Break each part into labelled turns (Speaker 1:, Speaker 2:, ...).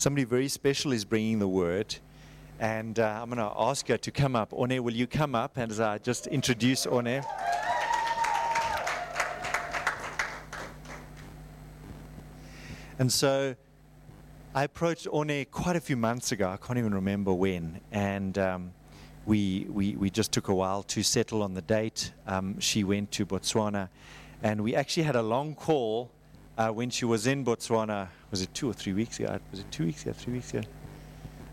Speaker 1: somebody very special is bringing the word. And uh, I'm going to ask her to come up. One, will you come up as I just introduce One? And so I approached One quite a few months ago. I can't even remember when. And um, we, we, we just took a while to settle on the date. Um, she went to Botswana. And we actually had a long call uh, when she was in Botswana. Was it two or three weeks ago? Was it two weeks ago? Three weeks ago?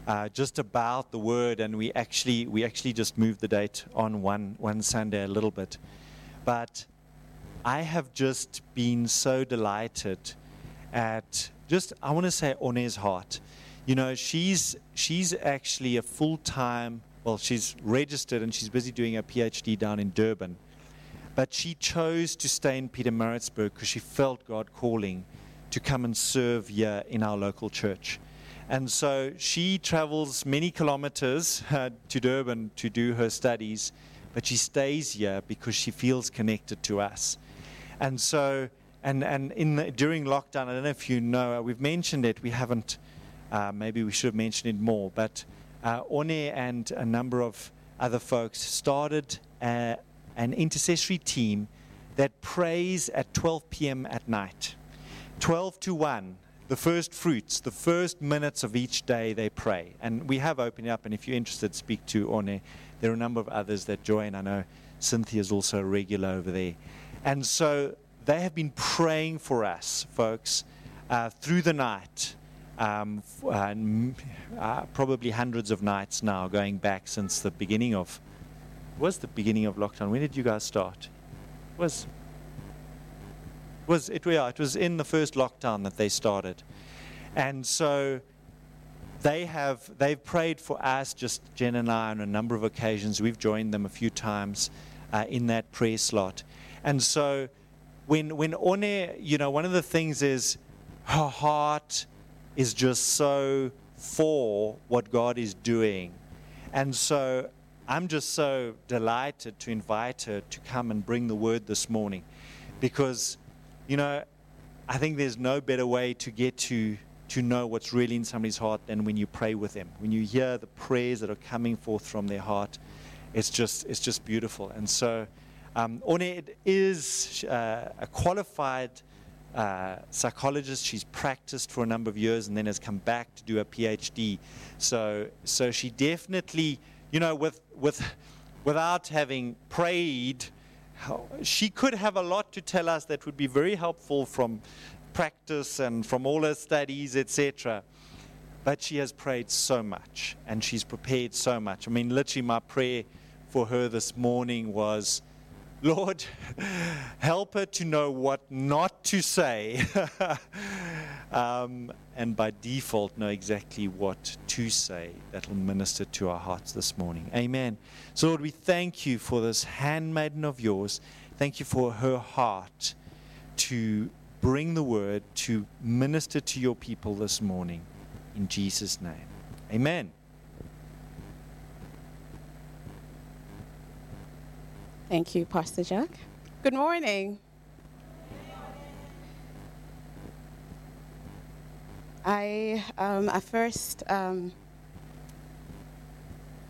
Speaker 1: Uh, just about the word, and we actually we actually just moved the date on one one Sunday a little bit. But I have just been so delighted at just I want to say One's heart. You know, she's she's actually a full time. Well, she's registered and she's busy doing a PhD down in Durban. But she chose to stay in Peter Pietermaritzburg because she felt God calling to come and serve here in our local church. And so she travels many kilometers uh, to Durban to do her studies, but she stays here because she feels connected to us. And so and and in the, during lockdown, I don't know if you know, uh, we've mentioned it. We haven't. Uh, maybe we should have mentioned it more. But uh, One and a number of other folks started uh, an intercessory team that prays at 12 p.m. at night, 12 to 1. The first fruits, the first minutes of each day, they pray. And we have opened up, and if you're interested, speak to One. There are a number of others that join. I know Cynthia is also a regular over there. And so they have been praying for us, folks, uh, through the night. Um, uh, uh, probably hundreds of nights now, going back since the beginning of. Was the beginning of lockdown? When did you guys start? Was was it? Yeah, it was in the first lockdown that they started, and so they have they've prayed for us, just Jen and I, on a number of occasions. We've joined them a few times uh, in that prayer slot, and so when when One, you know, one of the things is her heart is just so for what God is doing. And so I'm just so delighted to invite her to come and bring the word this morning because, you know, I think there's no better way to get to, to know what's really in somebody's heart than when you pray with them. When you hear the prayers that are coming forth from their heart, it's just, it's just beautiful. And so um, is uh, a qualified uh, psychologist. She's practiced for a number of years and then has come back to do a PhD. So, so she definitely, you know, with, with, without having prayed, she could have a lot to tell us that would be very helpful from practice and from all her studies, etc. But she has prayed so much and she's prepared so much. I mean, literally, my prayer for her this morning was Lord, help her to know what not to say, um, and by default, know exactly what to say that will minister to our hearts this morning. Amen. So, Lord, we thank you for this handmaiden of yours. Thank you for her heart to bring the word, to minister to your people this morning. In Jesus' name. Amen.
Speaker 2: Thank you, Pastor Jack. Good morning. I, um, at first, um,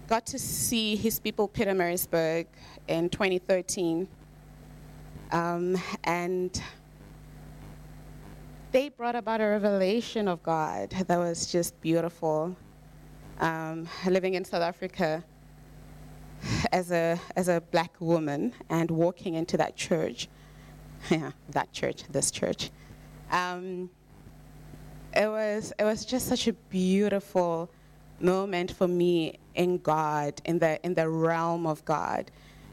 Speaker 2: got to see his people, Pietermaritzburg, in 2013. Um, and they brought about a revelation of God that was just beautiful. Um, living in South Africa, as a, as a black woman and walking into that church, yeah, that church, this church, um, it, was, it was just such a beautiful moment for me in God, in the, in the realm of God,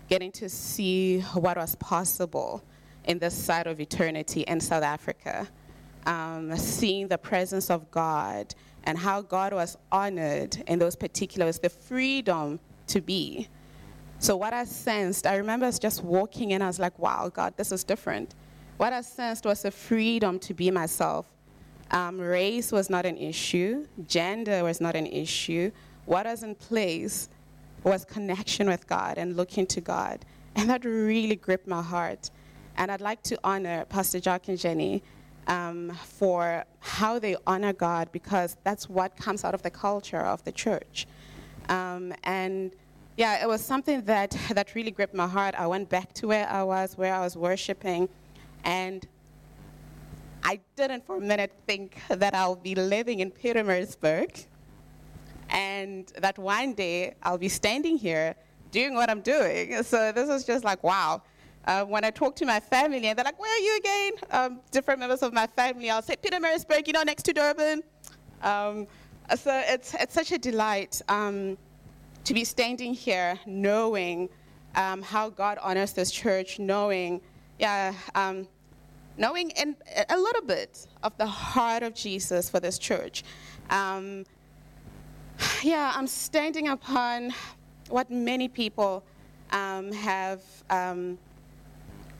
Speaker 2: getting to see what was possible in this side of eternity in South Africa. Um, seeing the presence of God and how God was honored in those particulars, the freedom to be. So, what I sensed, I remember just walking in, I was like, wow, God, this is different. What I sensed was a freedom to be myself. Um, race was not an issue, gender was not an issue. What was in place was connection with God and looking to God. And that really gripped my heart. And I'd like to honor Pastor Jack and Jenny um, for how they honor God because that's what comes out of the culture of the church. Um, and yeah, it was something that, that really gripped my heart. I went back to where I was, where I was worshiping, and I didn't for a minute think that I'll be living in Pietermaritzburg and that one day I'll be standing here doing what I'm doing. So this was just like, wow. Uh, when I talk to my family and they're like, where are you again? Um, different members of my family, I'll say, Pietermaritzburg, you know, next to Durban. Um, so it's, it's such a delight um, to be standing here knowing um, how God honors this church, knowing, yeah, um, knowing in, a little bit of the heart of Jesus for this church. Um, yeah, I'm standing upon what many people um, have um,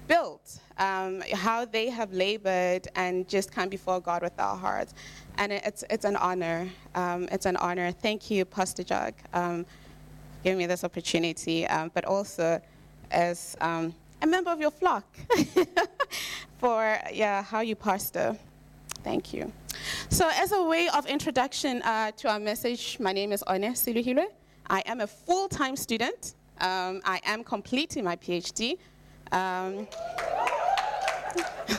Speaker 2: built, um, how they have labored and just come before God with our hearts. And it's, it's an honor. It's an honor. Thank you, Pastor um, giving me this opportunity, um, but also as um, a member of your flock for yeah, how you pastor. Thank you. So, as a way of introduction uh, to our message, my name is One Siluhile. I am a full time student. Um, I am completing my PhD. Um,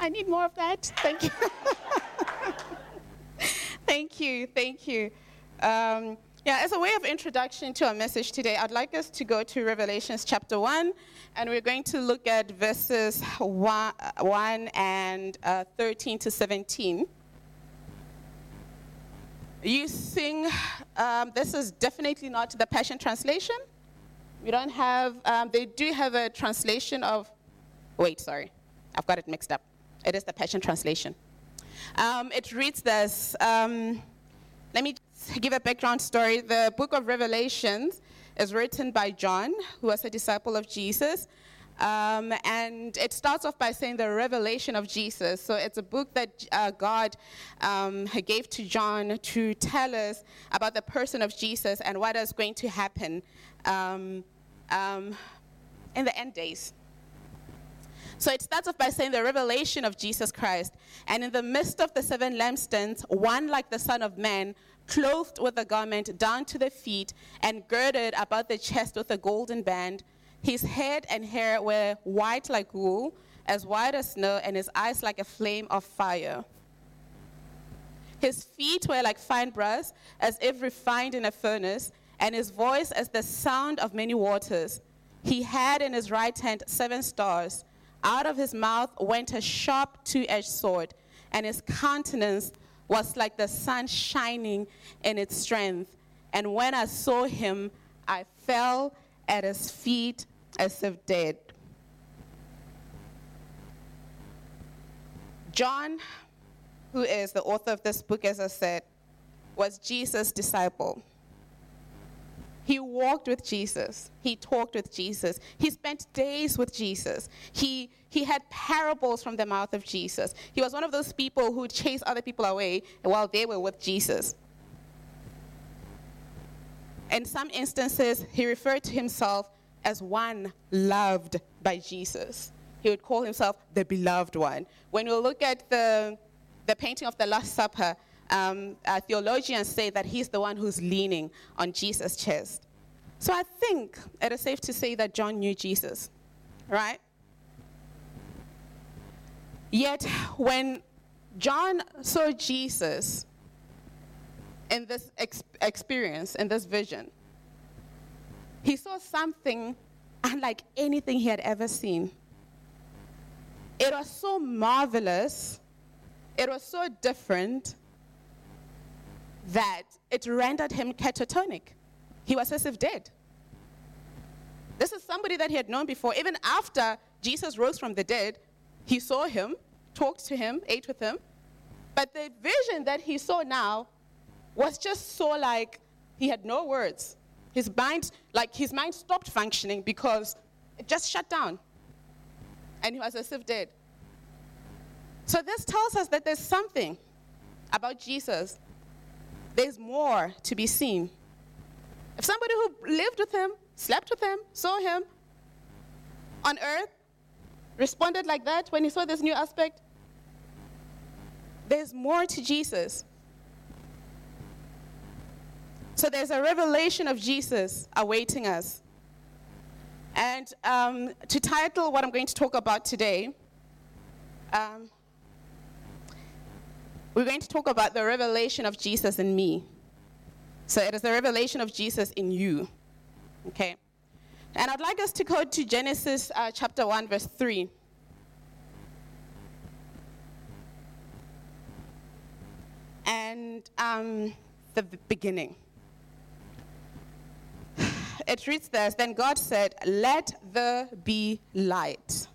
Speaker 2: I need more of that. Thank you. thank you. Thank you. Um, yeah, as a way of introduction to our message today, I'd like us to go to Revelations chapter 1, and we're going to look at verses 1, 1 and uh, 13 to 17. You sing, um, this is definitely not the Passion Translation. We don't have, um, they do have a translation of, wait, sorry, I've got it mixed up. It is the Passion Translation. Um, it reads this, um, let me give a background story. The book of Revelations is written by John, who was a disciple of Jesus. Um, and it starts off by saying the revelation of Jesus. So it's a book that uh, God um, gave to John to tell us about the person of Jesus and what is going to happen um, um in the end days. So it starts off by saying the revelation of Jesus Christ. And in the midst of the seven lampstands, one like the Son of Man clothed with a garment down to the feet, and girded about the chest with a golden band. His head and hair were white like wool, as white as snow, and his eyes like a flame of fire. His feet were like fine brass, as if refined in a furnace, and his voice as the sound of many waters. He had in his right hand seven stars. Out of his mouth went a sharp two edged sword, and his countenance was like the sun shining in its strength. And when I saw him, I fell at his feet as if dead. John, who is the author of this book, as I said, was Jesus' disciple. He walked with Jesus. He talked with Jesus. He spent days with Jesus. He, he had parables from the mouth of Jesus. He was one of those people who chased other people away while they were with Jesus. In some instances, he referred to himself as one loved by Jesus. He would call himself the beloved one. When we look at the, the painting of the Last Supper, um, uh, theologians say that he's the one who's leaning on Jesus' chest. So I think it is safe to say that John knew Jesus, right? Yet when John saw Jesus in this ex- experience, in this vision, he saw something unlike anything he had ever seen. It was so marvelous, it was so different that it rendered him catatonic. He was as if dead. This is somebody that he had known before. Even after Jesus rose from the dead, he saw him, talked to him, ate with him. But the vision that he saw now was just so like he had no words. His mind, like his mind stopped functioning because it just shut down. And he was as if dead. So this tells us that there's something about Jesus there's more to be seen. If somebody who lived with him, slept with him, saw him on earth, responded like that when he saw this new aspect, There's more to Jesus. So there's a revelation of Jesus awaiting us. And um, to title what I'm going to talk about today, um, we're going to talk about the revelation of Jesus in me. So it is the revelation of Jesus in you. Okay? And I'd like us to go to Genesis uh, chapter 1, verse 3. And um, the beginning. It reads this Then God said, Let there be light.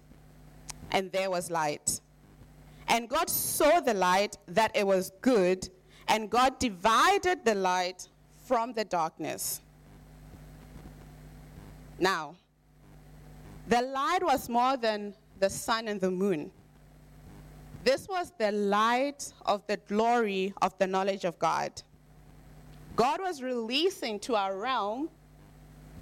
Speaker 2: And there was light. And God saw the light that it was good, and God divided the light from the darkness. Now, the light was more than the sun and the moon. This was the light of the glory of the knowledge of God. God was releasing to our realm,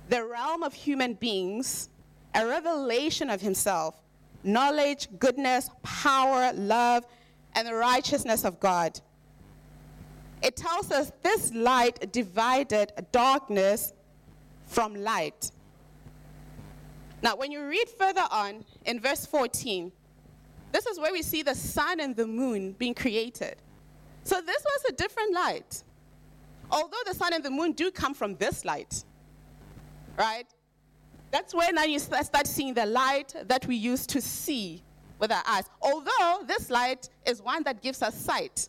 Speaker 2: the realm of human beings, a revelation of Himself knowledge, goodness, power, love, and the righteousness of God. It tells us this light divided darkness from light. Now, when you read further on in verse 14, this is where we see the sun and the moon being created. So, this was a different light. Although the sun and the moon do come from this light, right? That's where now you start seeing the light that we use to see with our eyes. Although this light is one that gives us sight.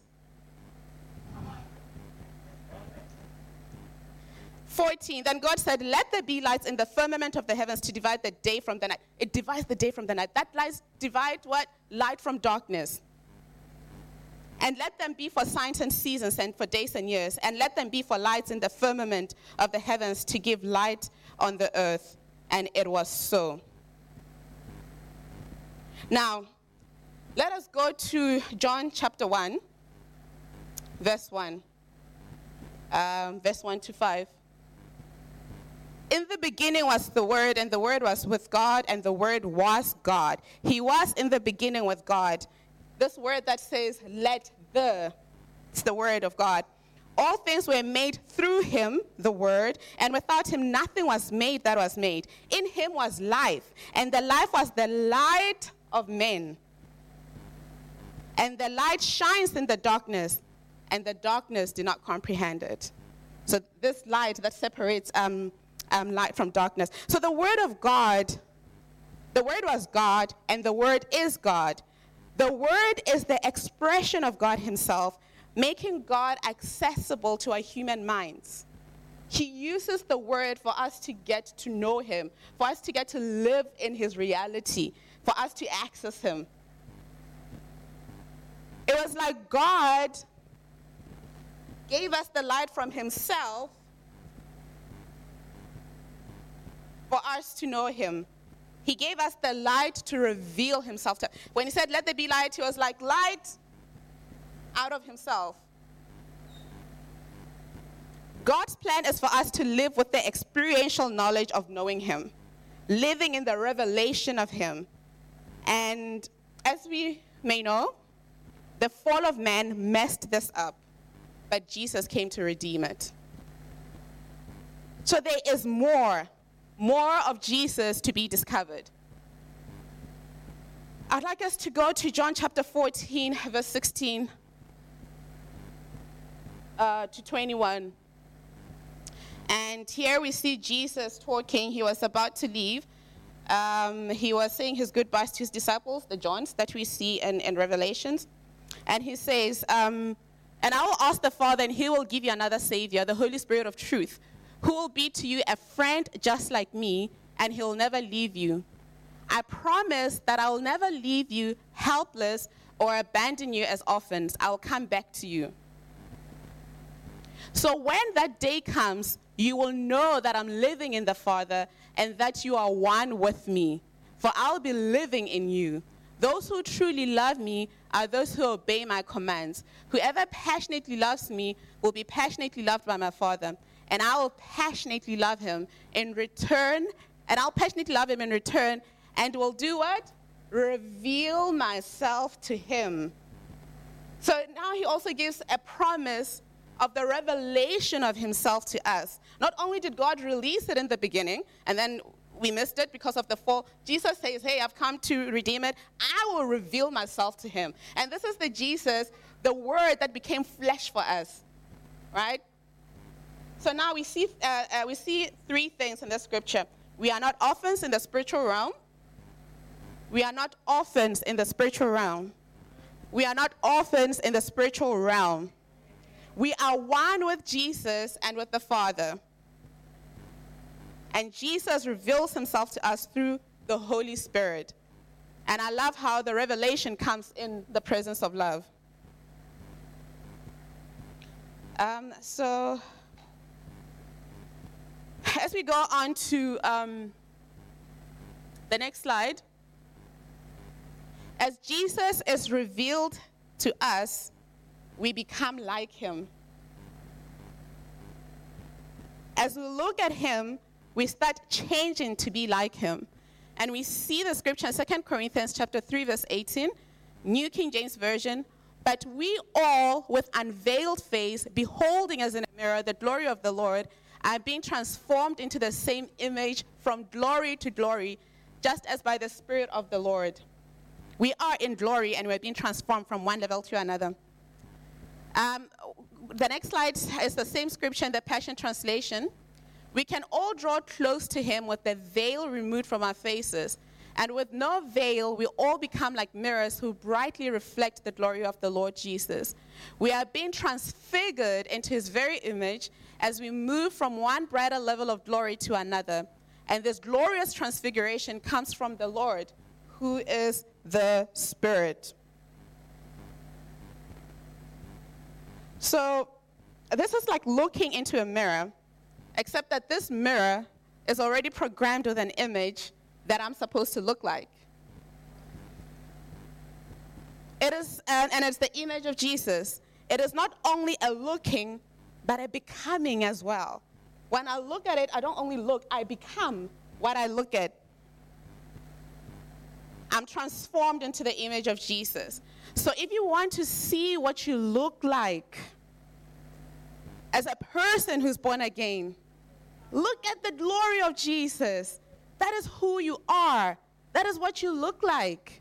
Speaker 2: 14, then God said, Let there be lights in the firmament of the heavens to divide the day from the night. It divides the day from the night. That light divide what? Light from darkness. And let them be for signs and seasons and for days and years. And let them be for lights in the firmament of the heavens to give light on the earth. And it was so. Now, let us go to John chapter 1, verse 1. Um, verse 1 to 5. In the beginning was the Word, and the Word was with God, and the Word was God. He was in the beginning with God. This word that says, let the, it's the Word of God. All things were made through him, the Word, and without him nothing was made that was made. In him was life, and the life was the light of men. And the light shines in the darkness, and the darkness did not comprehend it. So, this light that separates um, um, light from darkness. So the Word of God, the Word was God, and the Word is God. The Word is the expression of God Himself, making God accessible to our human minds. He uses the Word for us to get to know Him, for us to get to live in His reality, for us to access Him. It was like God gave us the light from Himself for us to know him. He gave us the light to reveal himself to. When he said, Let there be light, he was like, Light out of himself. God's plan is for us to live with the experiential knowledge of knowing him, living in the revelation of him. And as we may know, the fall of man messed this up, but Jesus came to redeem it. So there is more more of Jesus to be discovered. I'd like us to go to John chapter 14, verse 16 uh, to 21. And here we see Jesus talking. He was about to leave. Um, he was saying his goodbyes to his disciples, the Johns that we see in, in Revelations. And he says, um, And I will ask the Father, and he will give you another Savior, the Holy Spirit of truth who will be to you a friend just like me, and he'll never leave you. I promise that I will never leave you helpless or abandon you as orphans. I will come back to you. So when that day comes, you will know that I'm living in the Father and that you are one with me, for I'll be living in you. Those who truly love me are those who obey my commands. Whoever passionately loves me will be passionately loved by my Father and I will passionately love him in return, and I'll passionately love him in return, and will do what? Reveal myself to him. So now he also gives a promise of the revelation of himself to us. Not only did God release it in the beginning, and then we missed it because of the fall. Jesus says, Hey, I've come to redeem it. I will reveal myself to him. And this is the Jesus, the word that became flesh for us. Right? So now we see, uh, uh, we see three things in the scripture. We are not orphans in the spiritual realm. We are not orphans in the spiritual realm. We are not orphans in the spiritual realm. We are one with Jesus and with the Father. And Jesus reveals himself to us through the Holy Spirit. And I love how the revelation comes in the presence of love. Um, so, as we go on to um, the next slide, as Jesus is revealed to us, we become like him. As we look at him, we start changing to be like him. And we see the scripture in 2 Corinthians chapter 3, verse 18, New King James Version. But we all, with unveiled face, beholding as in a mirror the glory of the Lord, are being transformed into the same image from glory to glory, just as by the Spirit of the Lord. We are in glory and we're being transformed from one level to another. Um, the next slide is the same scripture in the Passion Translation. We can all draw close to him with the veil removed from our faces. And with no veil, we all become like mirrors who brightly reflect the glory of the Lord Jesus. We are being transfigured into his very image as we move from one brighter level of glory to another. And this glorious transfiguration comes from the Lord, who is the Spirit. So, this is like looking into a mirror except that this mirror is already programmed with an image that I'm supposed to look like. It is, and, it's the image of Jesus. It is not only a looking, but a becoming as well. When I look at it, I don't only look, I become what I look at. I'm transformed into the image of Jesus. So if you want to see what you look like as a person who's born again, Look at the glory of Jesus. That is who you are. That is what you look like.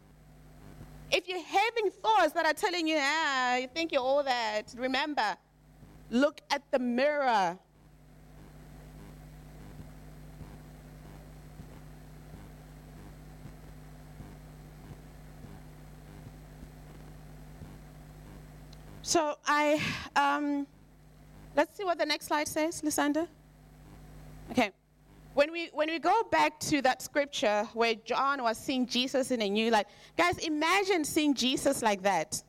Speaker 2: If you're having thoughts that are telling you, ah, you think you're all that, remember, look at the mirror. So I, um, let's see what the next slide says, Lysander. Okay. When we, when we go back to that scripture where John was seeing Jesus in a new light, guys, imagine seeing Jesus like that.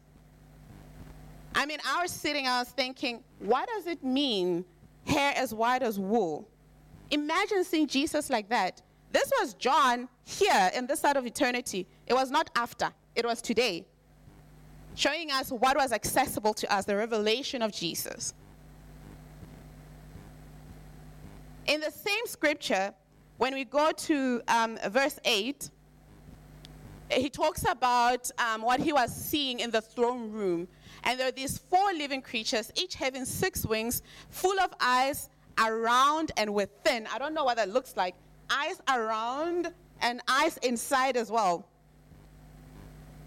Speaker 2: I mean, I was sitting, I was thinking, what does it mean, hair as white as wool? Imagine seeing Jesus like that. This was John here in this side of eternity. It was not after, it was today. Showing us what was accessible to us, the revelation of Jesus. In the same scripture, when we go to um, verse 8, he talks about um, what he was seeing in the throne room. And there are these four living creatures, each having six wings, full of eyes around and within. I don't know what that looks like. Eyes around and eyes inside as well.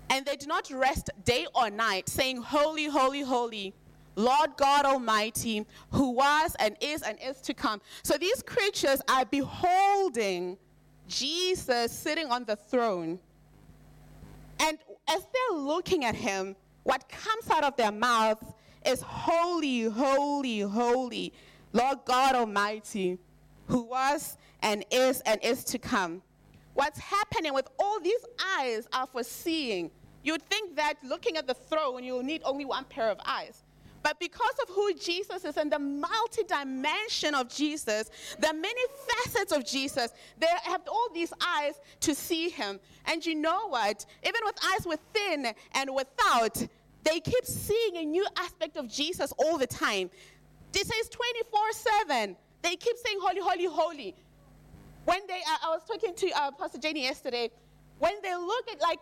Speaker 2: And they do not rest day or night, saying, Holy, holy, holy Lord God Almighty, who was and is and is to come. So these creatures are beholding Jesus sitting on the throne. And as they're looking at him, what comes out of their mouth is holy, holy, holy, Lord God Almighty, who was and is and is to come. What's happening with all these eyes are for seeing. You'd think that looking at the throne, you'll need only one pair of eyes. But because of who Jesus is and the multi dimension of Jesus, the many facets of Jesus, they have all these eyes to see him. And you know what? Even with eyes within and without, they keep seeing a new aspect of Jesus all the time. This says 24 7. They keep saying, Holy, holy, holy. When they, I was talking to uh, Pastor Jenny yesterday, when they look at, like,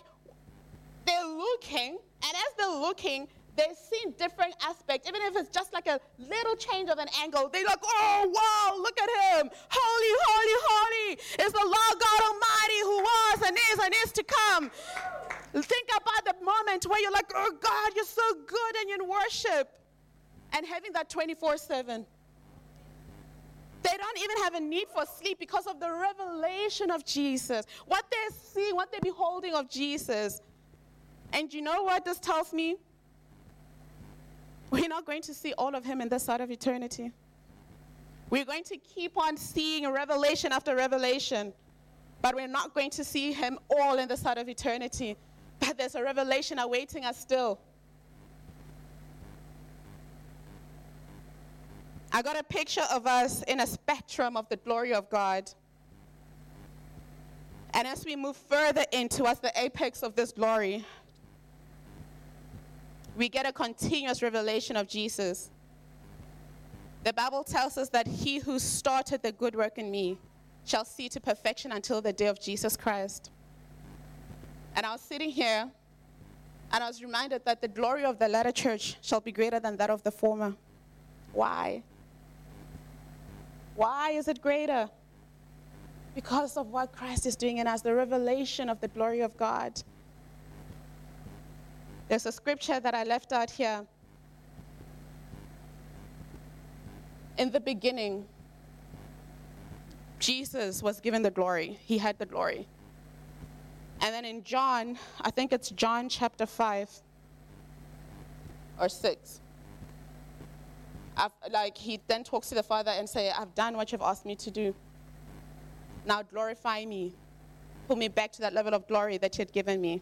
Speaker 2: they're looking, and as they're looking, they're seeing different aspects, even if it's just like a little change of an angle. They're like, oh, wow, look at him. Holy, holy, holy It's the Lord God Almighty who was and is and is to come. Think about the moment where you're like, oh, God, you're so good and in worship. And having that 24 7. They don't even have a need for sleep because of the revelation of Jesus, what they're seeing, what they're beholding of Jesus. And you know what this tells me? We're not going to see all of him in this side of eternity. We're going to keep on seeing revelation after revelation, but we're not going to see him all in the side of eternity. But there's a revelation awaiting us still. I got a picture of us in a spectrum of the glory of God. And as we move further into towards the apex of this glory, we get a continuous revelation of Jesus. The Bible tells us that he who started the good work in me shall see to perfection until the day of Jesus Christ. And I was sitting here and I was reminded that the glory of the latter church shall be greater than that of the former. Why? Why is it greater? Because of what Christ is doing in us, the revelation of the glory of God. There's a scripture that I left out here. In the beginning, Jesus was given the glory, he had the glory. And then in John, I think it's John chapter 5 or 6. Like he then talks to the Father and say, I've done what you've asked me to do. Now glorify me. Pull me back to that level of glory that you had given me.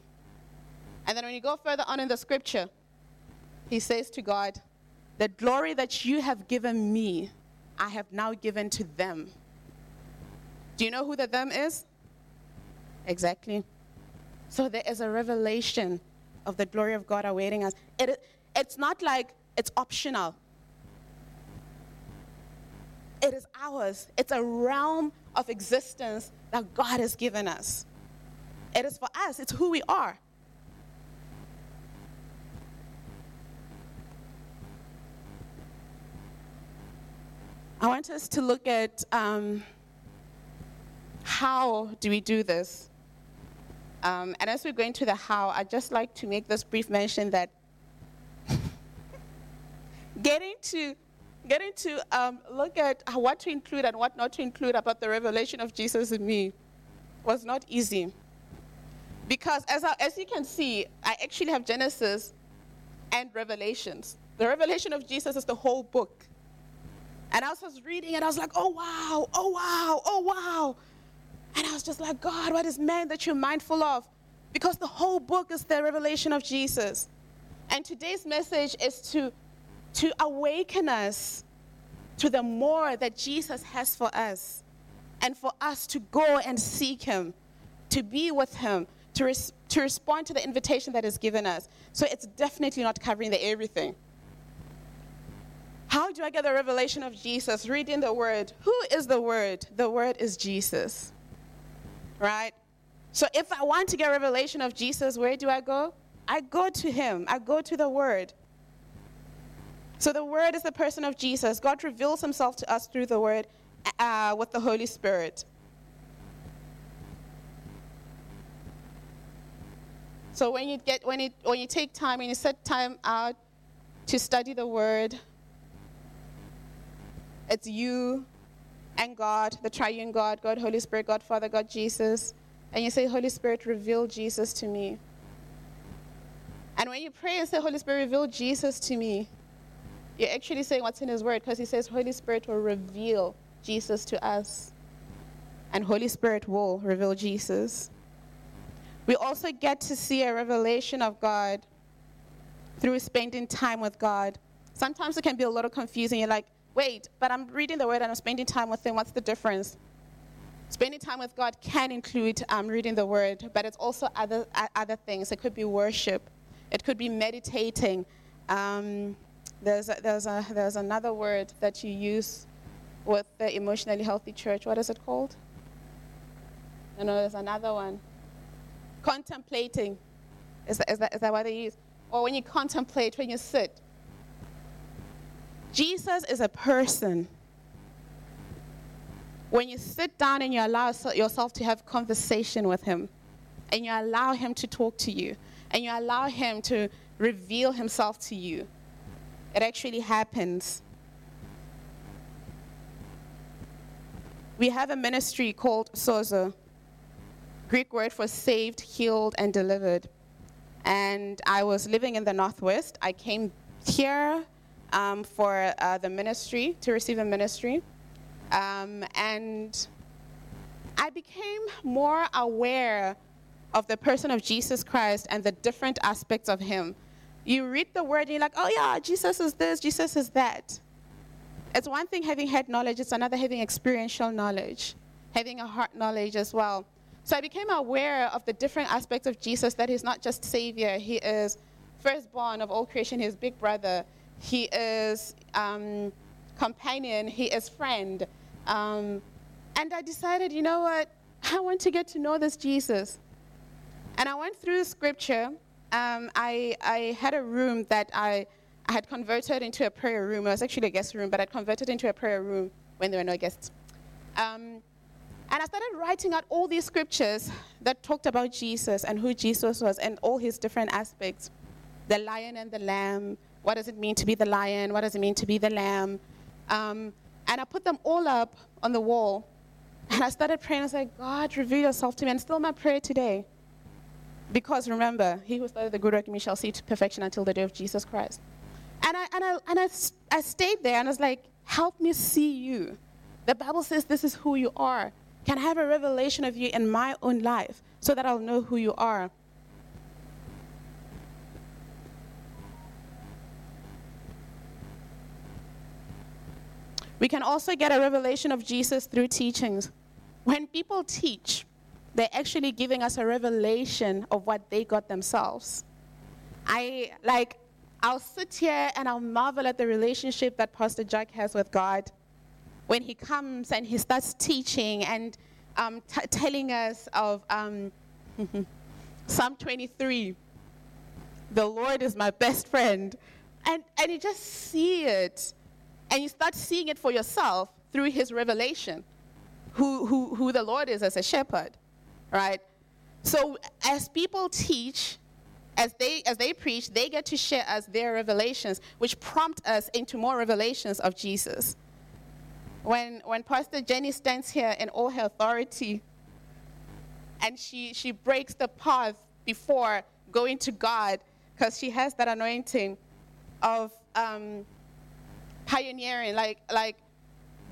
Speaker 2: And then when you go further on in the scripture, he says to God, The glory that you have given me, I have now given to them. Do you know who the them is? Exactly. So there is a revelation of the glory of God awaiting us. It, it's not like it's optional, it is ours. It's a realm of existence that God has given us. It is for us, it's who we are. I want us to look at um, how do we do this. Um, and as we're going to the how, I'd just like to make this brief mention that getting to getting to um, look at what to include and what not to include about the revelation of Jesus in me was not easy. Because as, I, as you can see, I actually have Genesis and Revelations. The revelation of Jesus is the whole book. And I was just reading and I was like, oh wow, oh wow, oh wow. And I was just like, God, what is man that you're mindful of? Because the whole book is the revelation of Jesus. And today's message is to, to awaken us to the more that Jesus has for us. And for us to go and seek him, to be with him, to, res- to respond to the invitation that is given us. So it's definitely not covering the everything. How do I get the revelation of Jesus? Reading the Word. Who is the Word? The Word is Jesus. Right? So if I want to get revelation of Jesus, where do I go? I go to Him, I go to the Word. So the Word is the person of Jesus. God reveals Himself to us through the Word uh, with the Holy Spirit. So when you get when you when you take time, and you set time out to study the Word, it's you and God, the triune God, God, Holy Spirit, God, Father, God, Jesus. And you say, Holy Spirit, reveal Jesus to me. And when you pray and say, Holy Spirit, reveal Jesus to me, you're actually saying what's in His Word because He says, Holy Spirit will reveal Jesus to us. And Holy Spirit will reveal Jesus. We also get to see a revelation of God through spending time with God. Sometimes it can be a little confusing. You're like, wait, but I'm reading the word and I'm spending time with Him. What's the difference? Spending time with God can include um, reading the word, but it's also other, other things. It could be worship, it could be meditating. Um, there's, a, there's, a, there's another word that you use with the emotionally healthy church. What is it called? No, no, there's another one. Contemplating. Is that, is that, is that what they use? or when you contemplate, when you sit. Jesus is a person. When you sit down and you allow yourself to have conversation with him, and you allow him to talk to you, and you allow him to reveal himself to you, it actually happens. We have a ministry called Sozo, Greek word for saved, healed, and delivered. And I was living in the Northwest. I came here um, for uh, the ministry, to receive a ministry. Um, and I became more aware of the person of Jesus Christ and the different aspects of him. You read the word and you're like, oh yeah, Jesus is this, Jesus is that. It's one thing having head knowledge, it's another having experiential knowledge, having a heart knowledge as well. So I became aware of the different aspects of Jesus that he's not just Savior, he is firstborn of all creation, he is big brother, he is um, companion, he is friend. Um, and I decided, you know what? I want to get to know this Jesus. And I went through scripture. Um, I, I had a room that I, I had converted into a prayer room. It was actually a guest room, but I'd converted into a prayer room when there were no guests. Um, and I started writing out all these scriptures that talked about Jesus and who Jesus was and all his different aspects the lion and the lamb. What does it mean to be the lion? What does it mean to be the lamb? Um, and I put them all up on the wall. And I started praying. I like, God, reveal yourself to me. And still my prayer today. Because remember, he who started the good work in me shall see to perfection until the day of Jesus Christ. And I, and I, and I, I stayed there and I was like, help me see you. The Bible says this is who you are. Can I have a revelation of you in my own life so that I'll know who you are? We can also get a revelation of Jesus through teachings. When people teach, they're actually giving us a revelation of what they got themselves. I like I'll sit here and I'll marvel at the relationship that Pastor Jack has with God when he comes and he starts teaching and um, t- telling us of um, Psalm 23 the Lord is my best friend. And, and you just see it and you start seeing it for yourself through his revelation, who, who, who the Lord is as a shepherd, right? So as people teach, as they, as they preach, they get to share us their revelations, which prompt us into more revelations of Jesus. When, when Pastor Jenny stands here in all her authority and she, she breaks the path before going to God, because she has that anointing of um, pioneering, like, like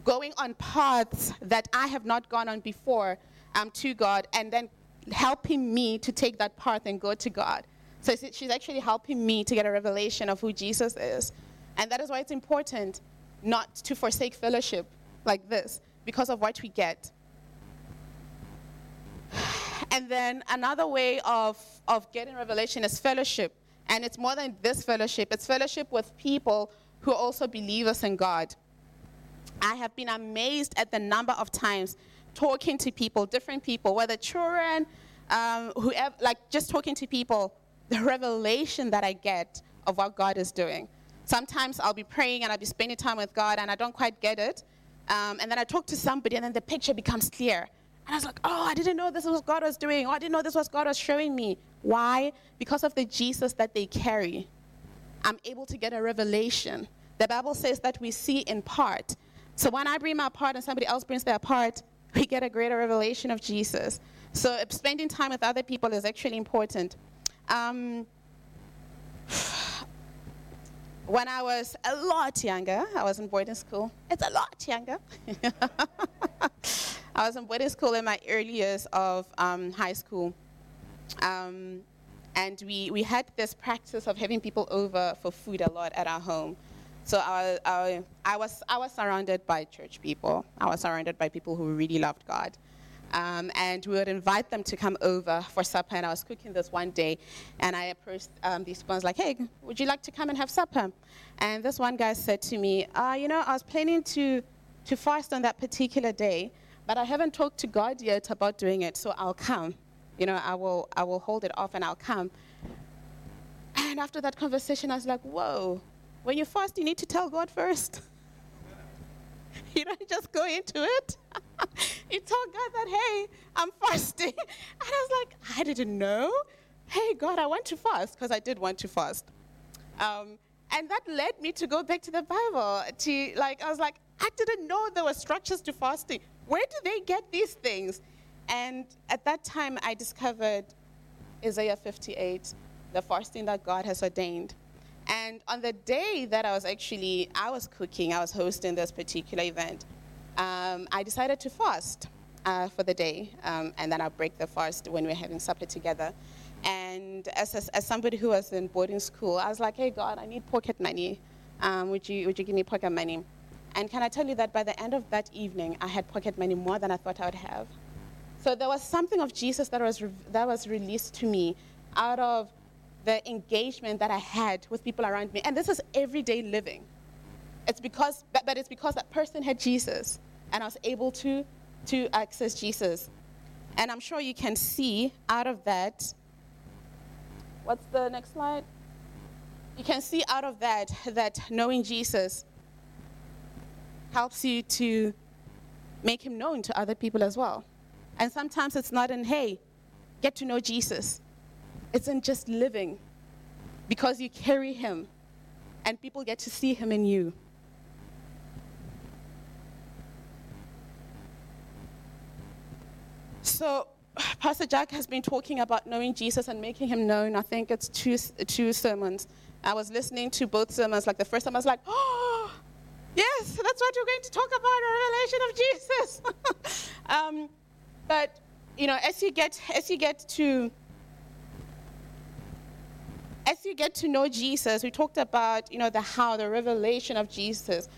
Speaker 2: going on paths that I have not gone on before um, to God, and then helping me to take that path and go to God. So she's actually helping me to get a revelation of who Jesus is. And that is why it's important not to forsake fellowship like this because of what we get. And then another way of, of getting revelation is fellowship. And it's more than this fellowship, it's fellowship with people who also believers in God. I have been amazed at the number of times talking to people, different people, whether children, um, whoever, like just talking to people, the revelation that I get of what God is doing. Sometimes I'll be praying and I'll be spending time with God and I don't quite get it. Um, and then I talk to somebody and then the picture becomes clear. And I was like, oh, I didn't know this was God was doing. Oh, I didn't know this was God was showing me. Why? Because of the Jesus that they carry. I'm able to get a revelation. The Bible says that we see in part. So when I bring my part and somebody else brings their part, we get a greater revelation of Jesus. So spending time with other people is actually important. Um, when I was a lot younger, I was in boarding school. It's a lot younger. I was in boarding school in my early years of um, high school. Um, and we, we had this practice of having people over for food a lot at our home. So I, I, I, was, I was surrounded by church people. I was surrounded by people who really loved God. Um, and we would invite them to come over for supper. And I was cooking this one day, and I approached um, these ones like, "Hey, would you like to come and have supper?" And this one guy said to me, uh, "You know, I was planning to to fast on that particular day, but I haven't talked to God yet about doing it, so I'll come." you know, I will, I will hold it off and I'll come. And And after that conversation, I was like, whoa, when you fast, you need to tell God first. you don't just go into it. you tell God that, hey, I'm fasting. And I was like, I didn't know. Hey, God, I want to fast because I did want to fast. Um, and that led me to go back to the Bible. To like, I was like, I didn't know there were structures to fasting. Where do they get these things? And at that time, I discovered Isaiah 58, the fasting that God has ordained. And on the day that I was actually, I was cooking, I was hosting this particular event, um, I decided to fast uh, for the day, um, and then I'll break the fast when we're having supper together. And as, as, as, somebody who was in boarding school, I was like, hey, God, I need pocket money. Um, would, you, would you give me pocket money? And can I tell you that by the end of that evening, I had pocket money more than I thought I would have. So there was something of Jesus that was, re- that was released to me out of the engagement that I had with people around me. And this is everyday living. It's because, but, it's because that person had Jesus, and I was able to, to access Jesus. And I'm sure you can see out of that. What's the next slide? You can see out of that that knowing Jesus helps you to make him known to other people as well. And sometimes it's not in, hey, get to know Jesus. It's in just living because you carry him and people get to see him in you. So, Pastor Jack has been talking about knowing Jesus and making him known. I think it's two, two sermons. I was listening to both sermons. Like the first time, I was like, oh, yes, that's what we're going to talk about a revelation of Jesus. um, but you know, as you get as you get to as you get to know Jesus, we talked about you know the how, the revelation of Jesus.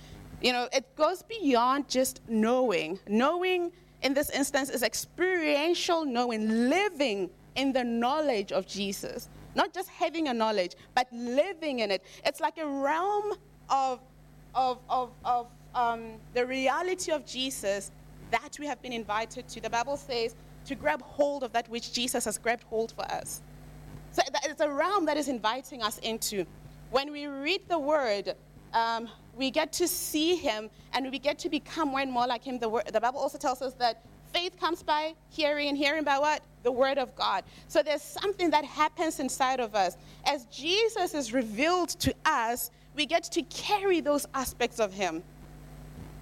Speaker 2: You know, it goes beyond just knowing. Knowing in this instance is experiential knowing, living in the knowledge of Jesus. Not just having a knowledge, but living in it. It's like a realm of, of, of, of um, the reality of Jesus that we have been invited to. The Bible says to grab hold of that which Jesus has grabbed hold for us. So it's a realm that is inviting us into. When we read the word, um, we get to see him and we get to become more and more like him. The, word, the Bible also tells us that faith comes by hearing, and hearing by what? The word of God. So there's something that happens inside of us. As Jesus is revealed to us, we get to carry those aspects of him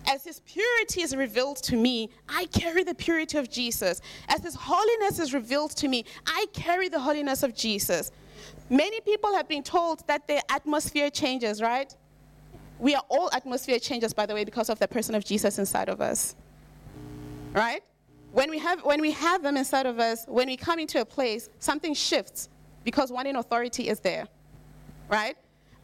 Speaker 2: as his purity is revealed to me, I carry the purity of Jesus. As his holiness is revealed to me, I carry the holiness of Jesus. Many people have been told that their atmosphere changes, right? We are all atmosphere changes, by the way, because of the person of Jesus inside of us. Right? When we have when we have them inside of us, when we come into a place, something shifts because one in authority is there. Right?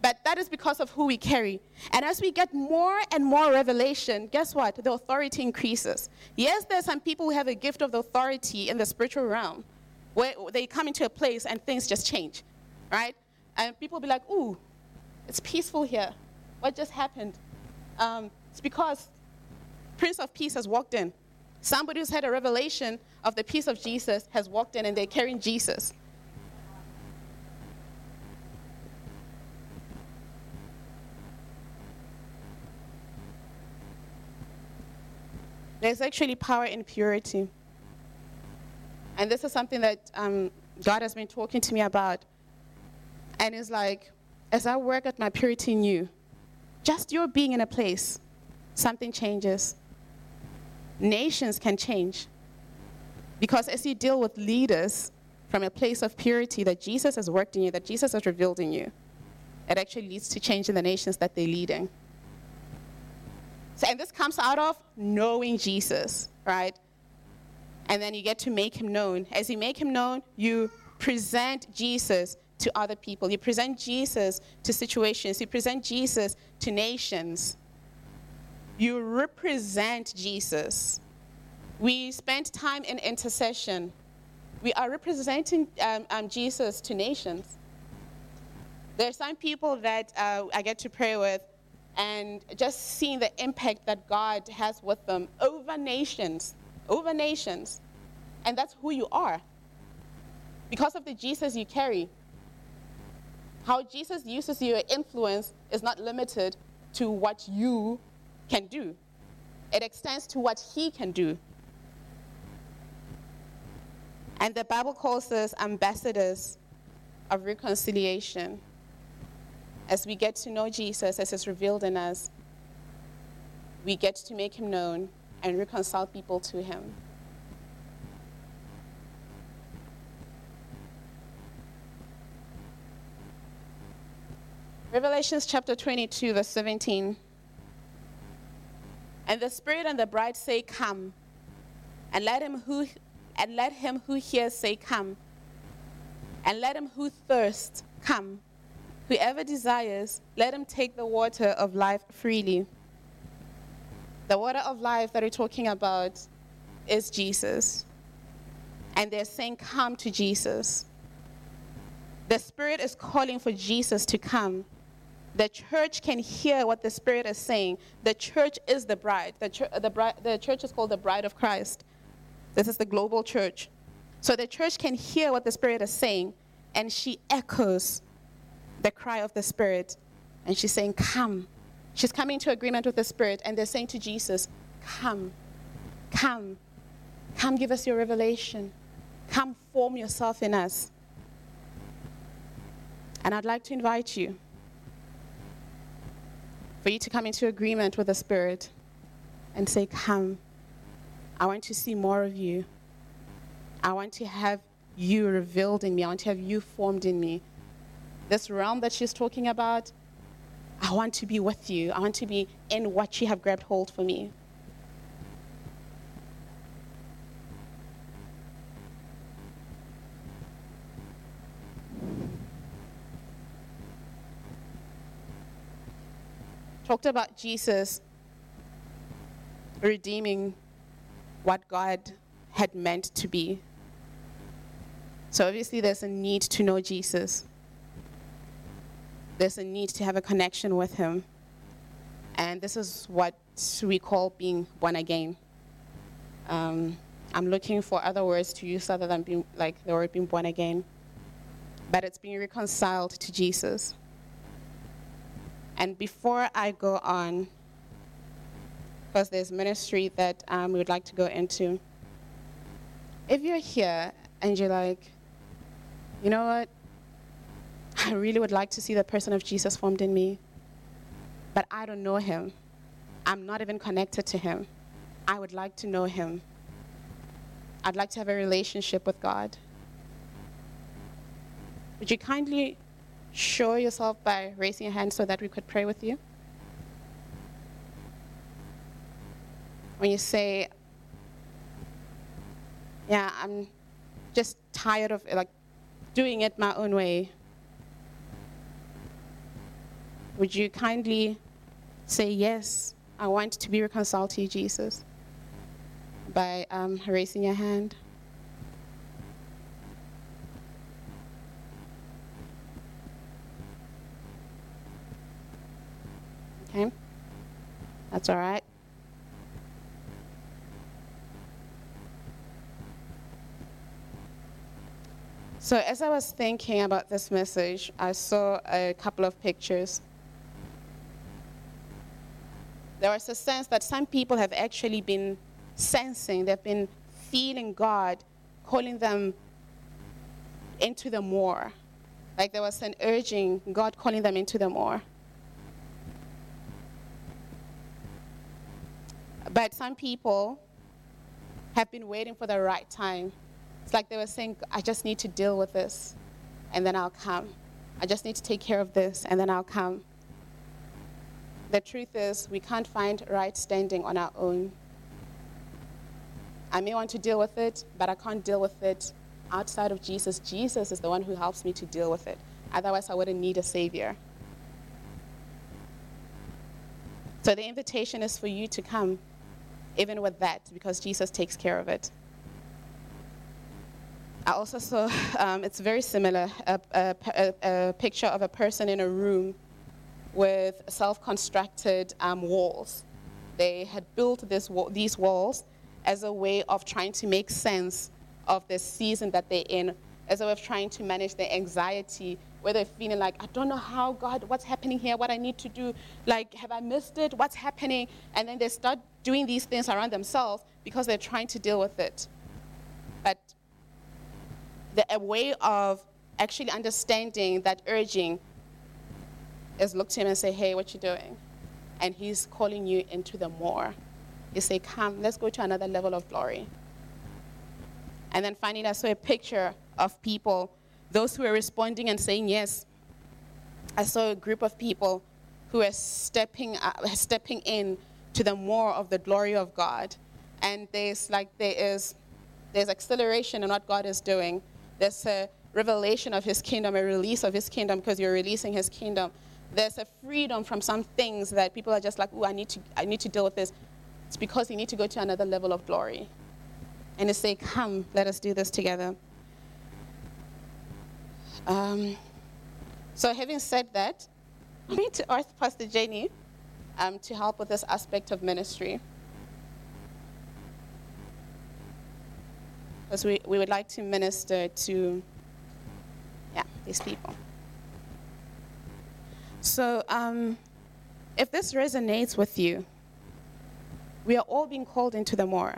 Speaker 2: But that is because of who we carry. And as we get more and more revelation, guess what? The authority increases. Yes, there's some people who have a gift of authority in the spiritual realm where they come into a place and things just change, right? And people be like, ooh, it's peaceful here. What just happened? Um, it's because Prince of Peace has walked in. Somebody who's had a revelation of the peace of Jesus has walked in and they're carrying Jesus. There's actually power in purity. And this is something that um, God has been talking to me about. And it's like, as I work at my purity in you, just your being in a place, something changes. Nations can change. Because as you deal with leaders from a place of purity that Jesus has worked in you, that Jesus has revealed in you, it actually leads to change in the nations that they're leading. So, and this comes out of knowing Jesus, right? And then you get to make him known. As you make him known, you present Jesus to other people. You present Jesus to situations. You present Jesus to nations. You represent Jesus. We spend time in intercession. We are representing um, um, Jesus to nations. There are some people that uh, I get to pray with and just seeing the impact that God has with them over nations, over nations. And that's who you are because of the Jesus you carry. How Jesus uses your influence is not limited to what you can do, it extends to what He can do. And the Bible calls us ambassadors of reconciliation. As we get to know Jesus, as He's revealed in us, we get to make Him known and reconcile people to Him. Revelations chapter 22, verse 17. And the Spirit and the bride say, Come. And let him who and let him who hears say, Come. And let him who thirsts come. Whoever desires, let him take the water of life freely. The water of life that we're talking about is Jesus. And they're saying, Come to Jesus. The Spirit is calling for Jesus to come. The church can hear what the Spirit is saying. The church is the bride. The, ch- the, bride. the church is called the bride of Christ. This is the global church. So the church can hear what the Spirit is saying, and she echoes the cry of the Spirit. And she's saying, Come. She's coming to agreement with the Spirit, and they're saying to Jesus, Come, come, come give us your revelation. Come form yourself in us. And I'd like to invite you for you to come into agreement with the Spirit and say, Come. I want to see more of you. I want to have you revealed in me. I want to have you formed in me. This realm that she's talking about, I want to be with you. I want to be in what you have grabbed hold for me. Talked about Jesus redeeming what God had meant to be. So obviously, there's a need to know Jesus. There's a need to have a connection with Him. And this is what we call being born again. Um, I'm looking for other words to use other than being like the word being born again. But it's being reconciled to Jesus. And before I go on, because there's ministry that um, we would like to go into. If you're here and you're like, you know what? I really would like to see the person of Jesus formed in me, but I don't know him. I'm not even connected to him. I would like to know him. I'd like to have a relationship with God. Would you kindly show yourself by raising your hand so that we could pray with you? when you say, yeah, I'm just tired of like doing it my own way, would you kindly say, yes, I want to be reconciled to you, Jesus, by um, raising your hand? Okay, that's all right. So, as I was thinking about this message, I saw a couple of pictures. There was a sense that some people have actually been sensing, they've been feeling God calling them into the more. Like there was an urging, God calling them into the more. But some people have been waiting for the right time it's like they were saying, I just need to deal with this, and then I'll come. I just need to take care of this, and then I'll come. The truth is, we can't find right standing on our own. I may want to deal with it, but I can't deal with it outside of Jesus. Jesus is the one who helps me to deal with it. Otherwise, I wouldn't need a Savior. So the invitation is for you to come, even with that, because Jesus takes care of it. I also saw, um, it's very similar, a, a, a, a, picture of a person in a room with self-constructed um, walls. They had built this, these walls as a way of trying to make sense of the season that they're in, as a way of trying to manage the anxiety where they're feeling like, I don't know how, God, what's happening here, what I need to do. Like, have I missed it? What's happening? And then they start doing these things around themselves because they're trying to deal with it. But the a way of actually understanding that urging is look to him and say, hey, what you doing? And he's calling you into the more. You say, come, let's go to another level of glory. And then finally, I saw a picture of people those who are responding and saying yes. I saw a group of people who are stepping, uh, stepping in to the more of the glory of God. And there's like, there is, there's acceleration in what God is doing. There's a revelation of his kingdom, a release of his kingdom because you're releasing his kingdom. There's a freedom from some things that people are just like, oh, I need to, I need to deal with this. It's because you need to go to another level of glory. And to say, come, let us do this together. Um, so, having said that, I need to ask Pastor Jenny um, to help with this aspect of ministry. Because we, we would like to minister to yeah, these people. So, um, if this resonates with you, we are all being called into the more.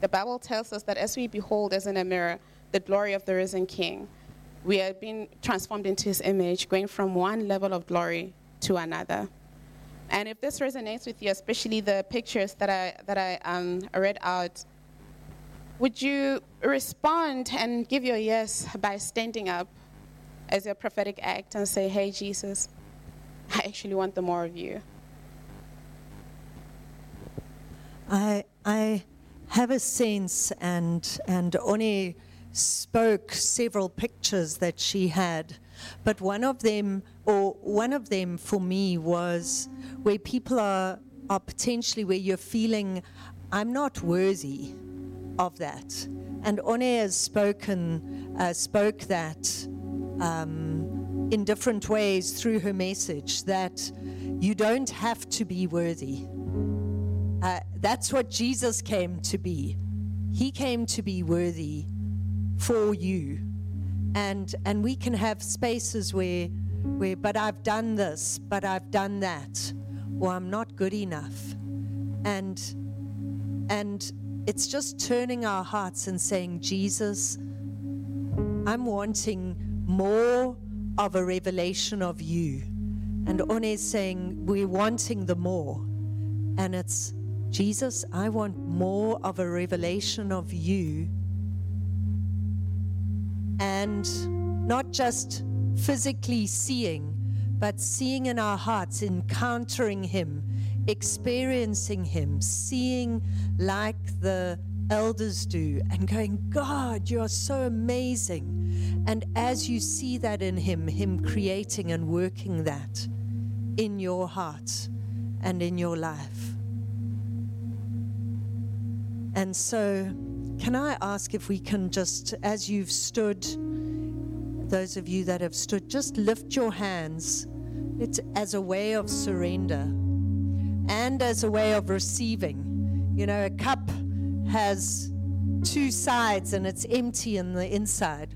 Speaker 2: The Bible tells us that as we behold as in a mirror the glory of the risen King, we are being transformed into his image, going from one level of glory to another. And if this resonates with you, especially the pictures that I, that I um, read out, would you respond and give your yes by standing up as your prophetic act and say, Hey, Jesus, I actually want the more of you?
Speaker 3: I, I have a sense, and, and Oni spoke several pictures that she had, but one of them, or one of them for me, was where people are, are potentially where you're feeling, I'm not worthy of that. And Oni has spoken, uh, spoke that um, in different ways through her message that you don't have to be worthy. Uh, that's what Jesus came to be. He came to be worthy for you. And, and we can have spaces where, where, but I've done this, but I've done that, or I'm not good enough. And, and it's just turning our hearts and saying, Jesus, I'm wanting more of a revelation of you. And Oni is saying, We're wanting the more. And it's, Jesus, I want more of a revelation of you and not just physically seeing, but seeing in our hearts, encountering Him, experiencing Him, seeing like the elders do, and going, God, you are so amazing. And as you see that in Him, Him creating and working that in your heart and in your life. And so, can I ask if we can just, as you've stood, those of you that have stood, just lift your hands. It's as a way of surrender and as a way of receiving. You know, a cup has two sides and it's empty in the inside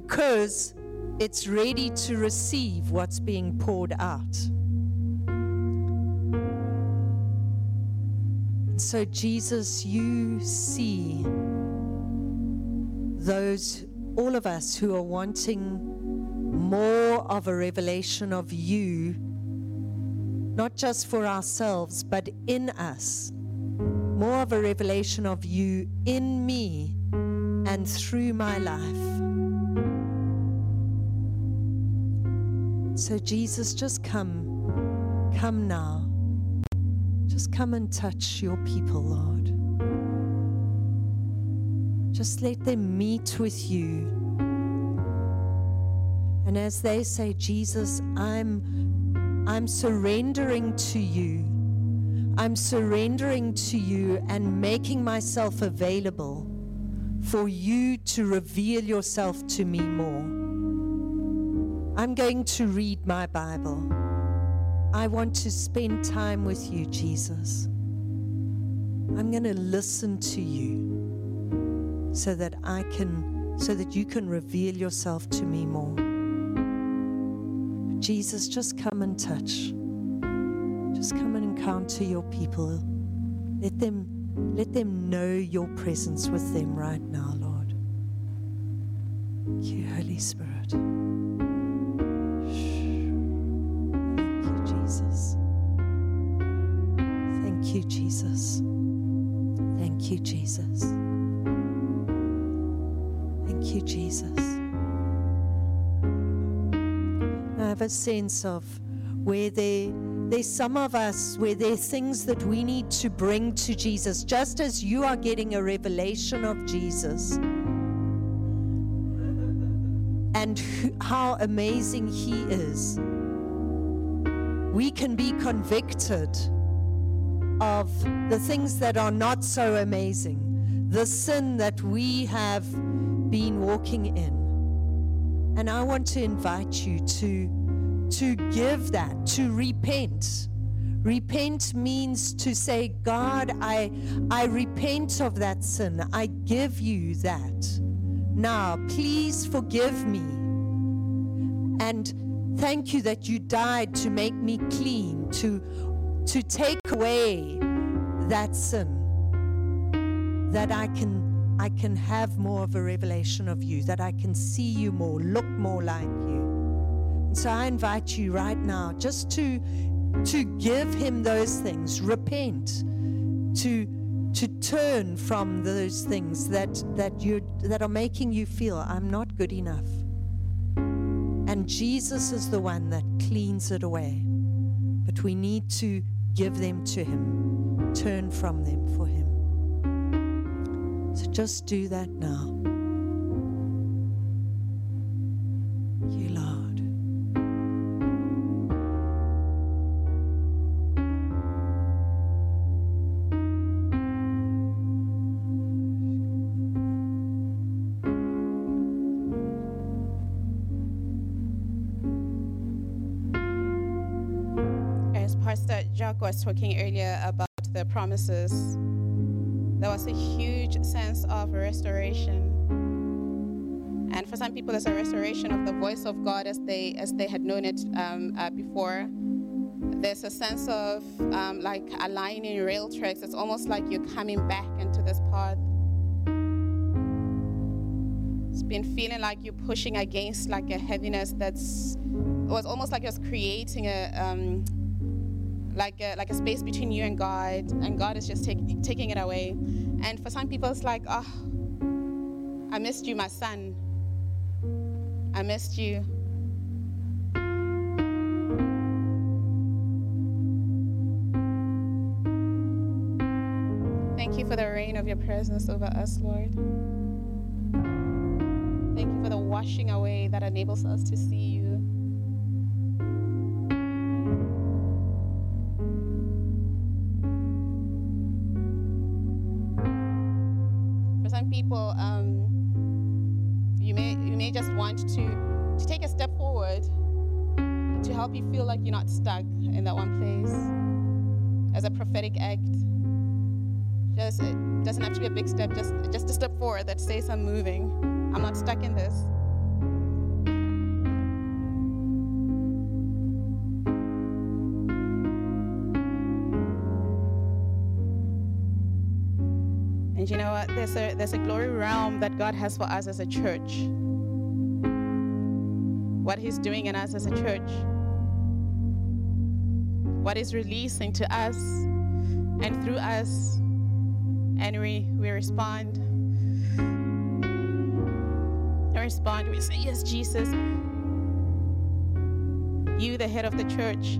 Speaker 3: because it's ready to receive what's being poured out. And so, Jesus, you see those, all of us who are wanting more of a revelation of you, not just for ourselves, but in us. More of a revelation of you in me and through my life. So, Jesus, just come. Come now. Just come and touch your people, Lord. Just let them meet with you. And as they say, Jesus, I'm, I'm surrendering to you. I'm surrendering to you and making myself available for you to reveal yourself to me more. I'm going to read my Bible. I want to spend time with you, Jesus. I'm going to listen to you so that I can, so that you can reveal yourself to me more. Jesus, just come and touch. Just come and encounter your people. Let them let them know your presence with them right now, Lord. Thank you, Holy Spirit. Jesus. Thank you, Jesus. Thank you, Jesus. Thank you, Jesus. I have a sense of where there, there's some of us where there are things that we need to bring to Jesus, just as you are getting a revelation of Jesus and who, how amazing He is. We can be convicted of the things that are not so amazing, the sin that we have been walking in. And I want to invite you to, to give that, to repent. Repent means to say, God, I, I repent of that sin. I give you that. Now, please forgive me. And thank you that you died to make me clean, to, to take away that sin, that I can I can have more of a revelation of you, that I can see you more, look more like you. And so I invite you right now just to, to give him those things, repent, to, to turn from those things that, that, you, that are making you feel, I'm not good enough. And Jesus is the one that cleans it away. But we need to give them to him, turn from them for him. So just do that now.
Speaker 2: Was talking earlier about the promises, there was a huge sense of restoration. And for some people, there's a restoration of the voice of God as they as they had known it um, uh, before. There's a sense of um, like aligning rail tracks. It's almost like you're coming back into this path. It's been feeling like you're pushing against like a heaviness that's. It was almost like it was creating a um, like a, like a space between you and God, and God is just take, taking it away. And for some people, it's like, oh, I missed you, my son. I missed you. Thank you for the rain of your presence over us, Lord. Thank you for the washing away that enables us to see you. May just want to to take a step forward to help you feel like you're not stuck in that one place as a prophetic act. Just it doesn't have to be a big step, just just a step forward that says I'm moving. I'm not stuck in this. And you know what? There's a there's a glory realm that God has for us as a church. What He's doing in us as a church. What He's releasing to us and through us. And we, we respond. We respond. We say, Yes, Jesus. You, the head of the church.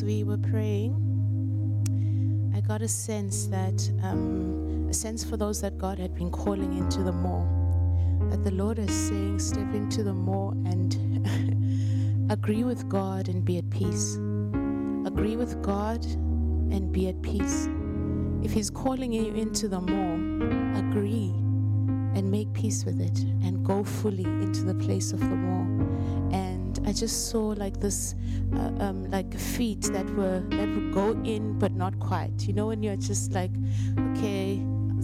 Speaker 4: As we were praying, I got a sense that um, a sense for those that God had been calling into the more. that the Lord is saying, step into the more and agree with God and be at peace. Agree with God and be at peace. If He's calling you into the more, agree and make peace with it and go fully into the place of the more. And I just saw like this, uh, um, like feet that were that would go in but not quite. You know, when you're just like, okay,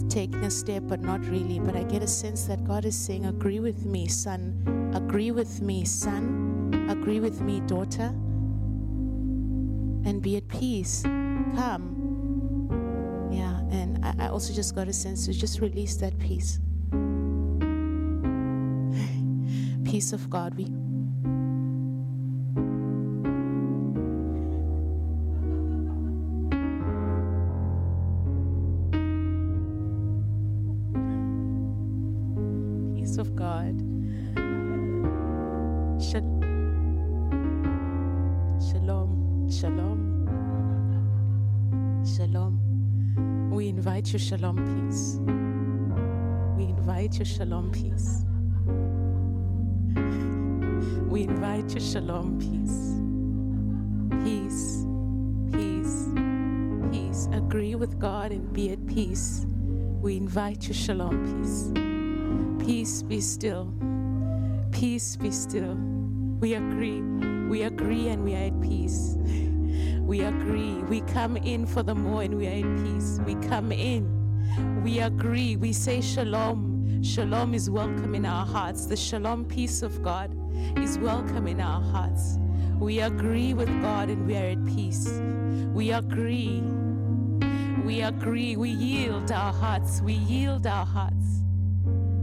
Speaker 4: taking a step but not really. But I get a sense that God is saying, agree with me, son. Agree with me, son. Agree with me, daughter. And be at peace. Come. Yeah, and I, I also just got a sense to just release that peace. peace of God. We shalom peace. We invite your shalom peace. Peace, peace, peace. Agree with God and be at peace. We invite your shalom peace. Peace be still. Peace be still. We agree. We agree and we are at peace. We agree. We come in for the more and we are at peace. We come in. We agree. We say shalom. Shalom is welcome in our hearts. The shalom peace of God is welcome in our hearts. We agree with God and we are at peace. We agree. We agree. We yield our hearts. We yield our hearts.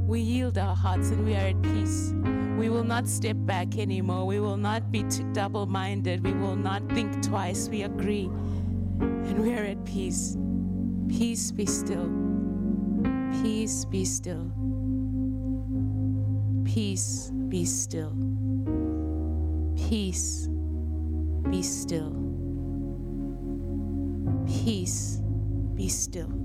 Speaker 4: We yield our hearts and we are at peace. We will not step back anymore. We will not be double minded. We will not think twice. We agree. And we are at peace. Peace be still. Peace be still. Peace be still. Peace be still. Peace be still.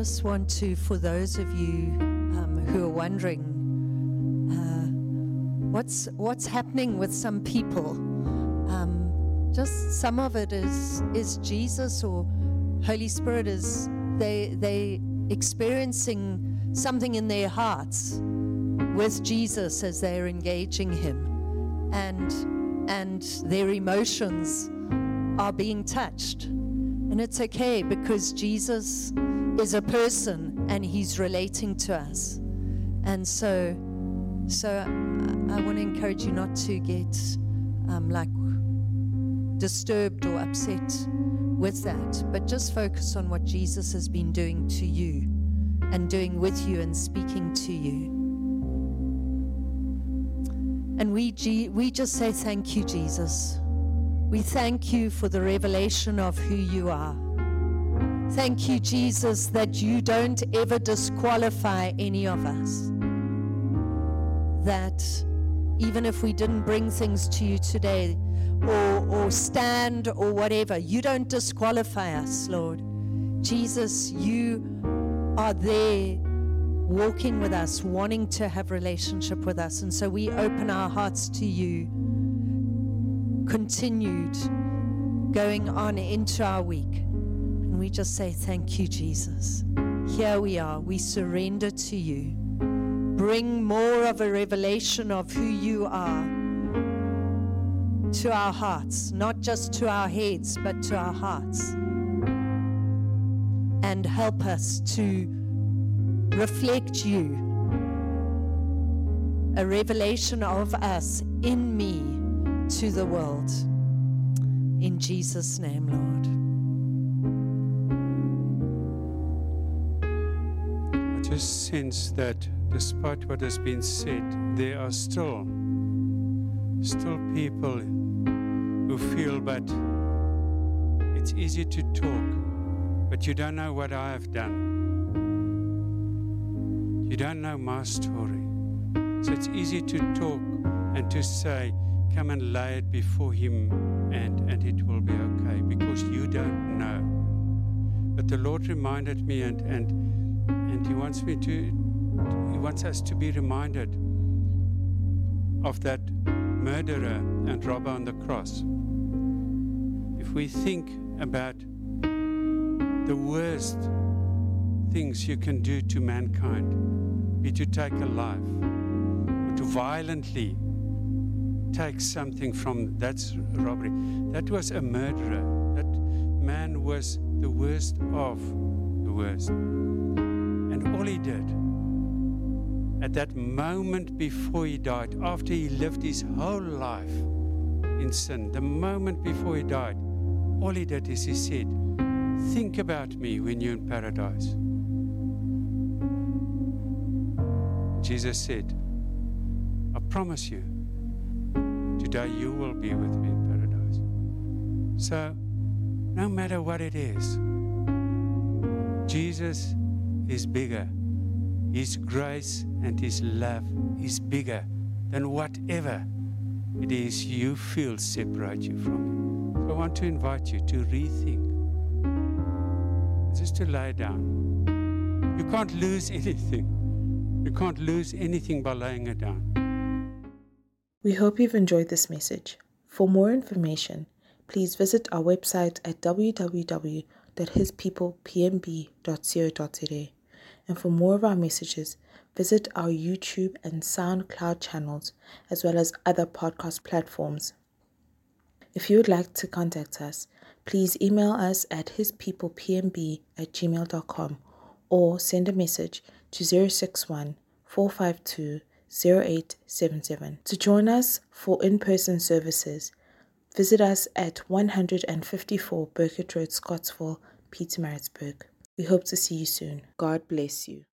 Speaker 3: Just want to, for those of you um, who are wondering, uh, what's what's happening with some people. Um, just some of it is is Jesus or Holy Spirit is they they experiencing something in their hearts with Jesus as they're engaging Him, and and their emotions are being touched. And it's okay because Jesus is a person and he's relating to us. And so, so I, I want to encourage you not to get um, like disturbed or upset with that, but just focus on what Jesus has been doing to you and doing with you and speaking to you. And we, we just say thank you, Jesus. We thank you for the revelation of who you are. Thank you, Jesus, that you don't ever disqualify any of us. That even if we didn't bring things to you today or, or stand or whatever, you don't disqualify us, Lord. Jesus, you are there walking with us, wanting to have relationship with us. And so we open our hearts to you continued going on into our week. We just say, Thank you, Jesus. Here we are. We surrender to you. Bring more of a revelation of who you are to our hearts, not just to our heads, but to our hearts. And help us to reflect you, a revelation of us in me to the world. In Jesus' name, Lord.
Speaker 5: Sense that despite what has been said, there are still still people who feel, but it's easy to talk, but you don't know what I have done. You don't know my story. So it's easy to talk and to say, come and lay it before Him and, and it will be okay because you don't know. But the Lord reminded me and, and, and He wants me to, He wants us to be reminded of that murderer and robber on the cross. If we think about the worst things you can do to mankind, be to take a life, or to violently take something from that's robbery. That was a murderer. That man was the worst of the worst. All he did at that moment before he died, after he lived his whole life in sin, the moment before he died, all he did is he said, Think about me when you're in paradise. Jesus said, I promise you, today you will be with me in paradise. So, no matter what it is, Jesus is bigger. His grace and His love is bigger than whatever it is you feel separate you from Him. So I want to invite you to rethink, just to lie down. You can't lose anything. You can't lose anything by laying it down.
Speaker 6: We hope you've enjoyed this message. For more information, please visit our website at www.hispeoplepmb.co.za. And for more of our messages, visit our YouTube and SoundCloud channels, as well as other podcast platforms. If you would like to contact us, please email us at hispeoplepmb at gmail.com or send a message to 061 452 0877. To join us for in person services, visit us at 154 Burkett Road, Scottsville, Pietermaritzburg. We hope to see you soon. God bless you.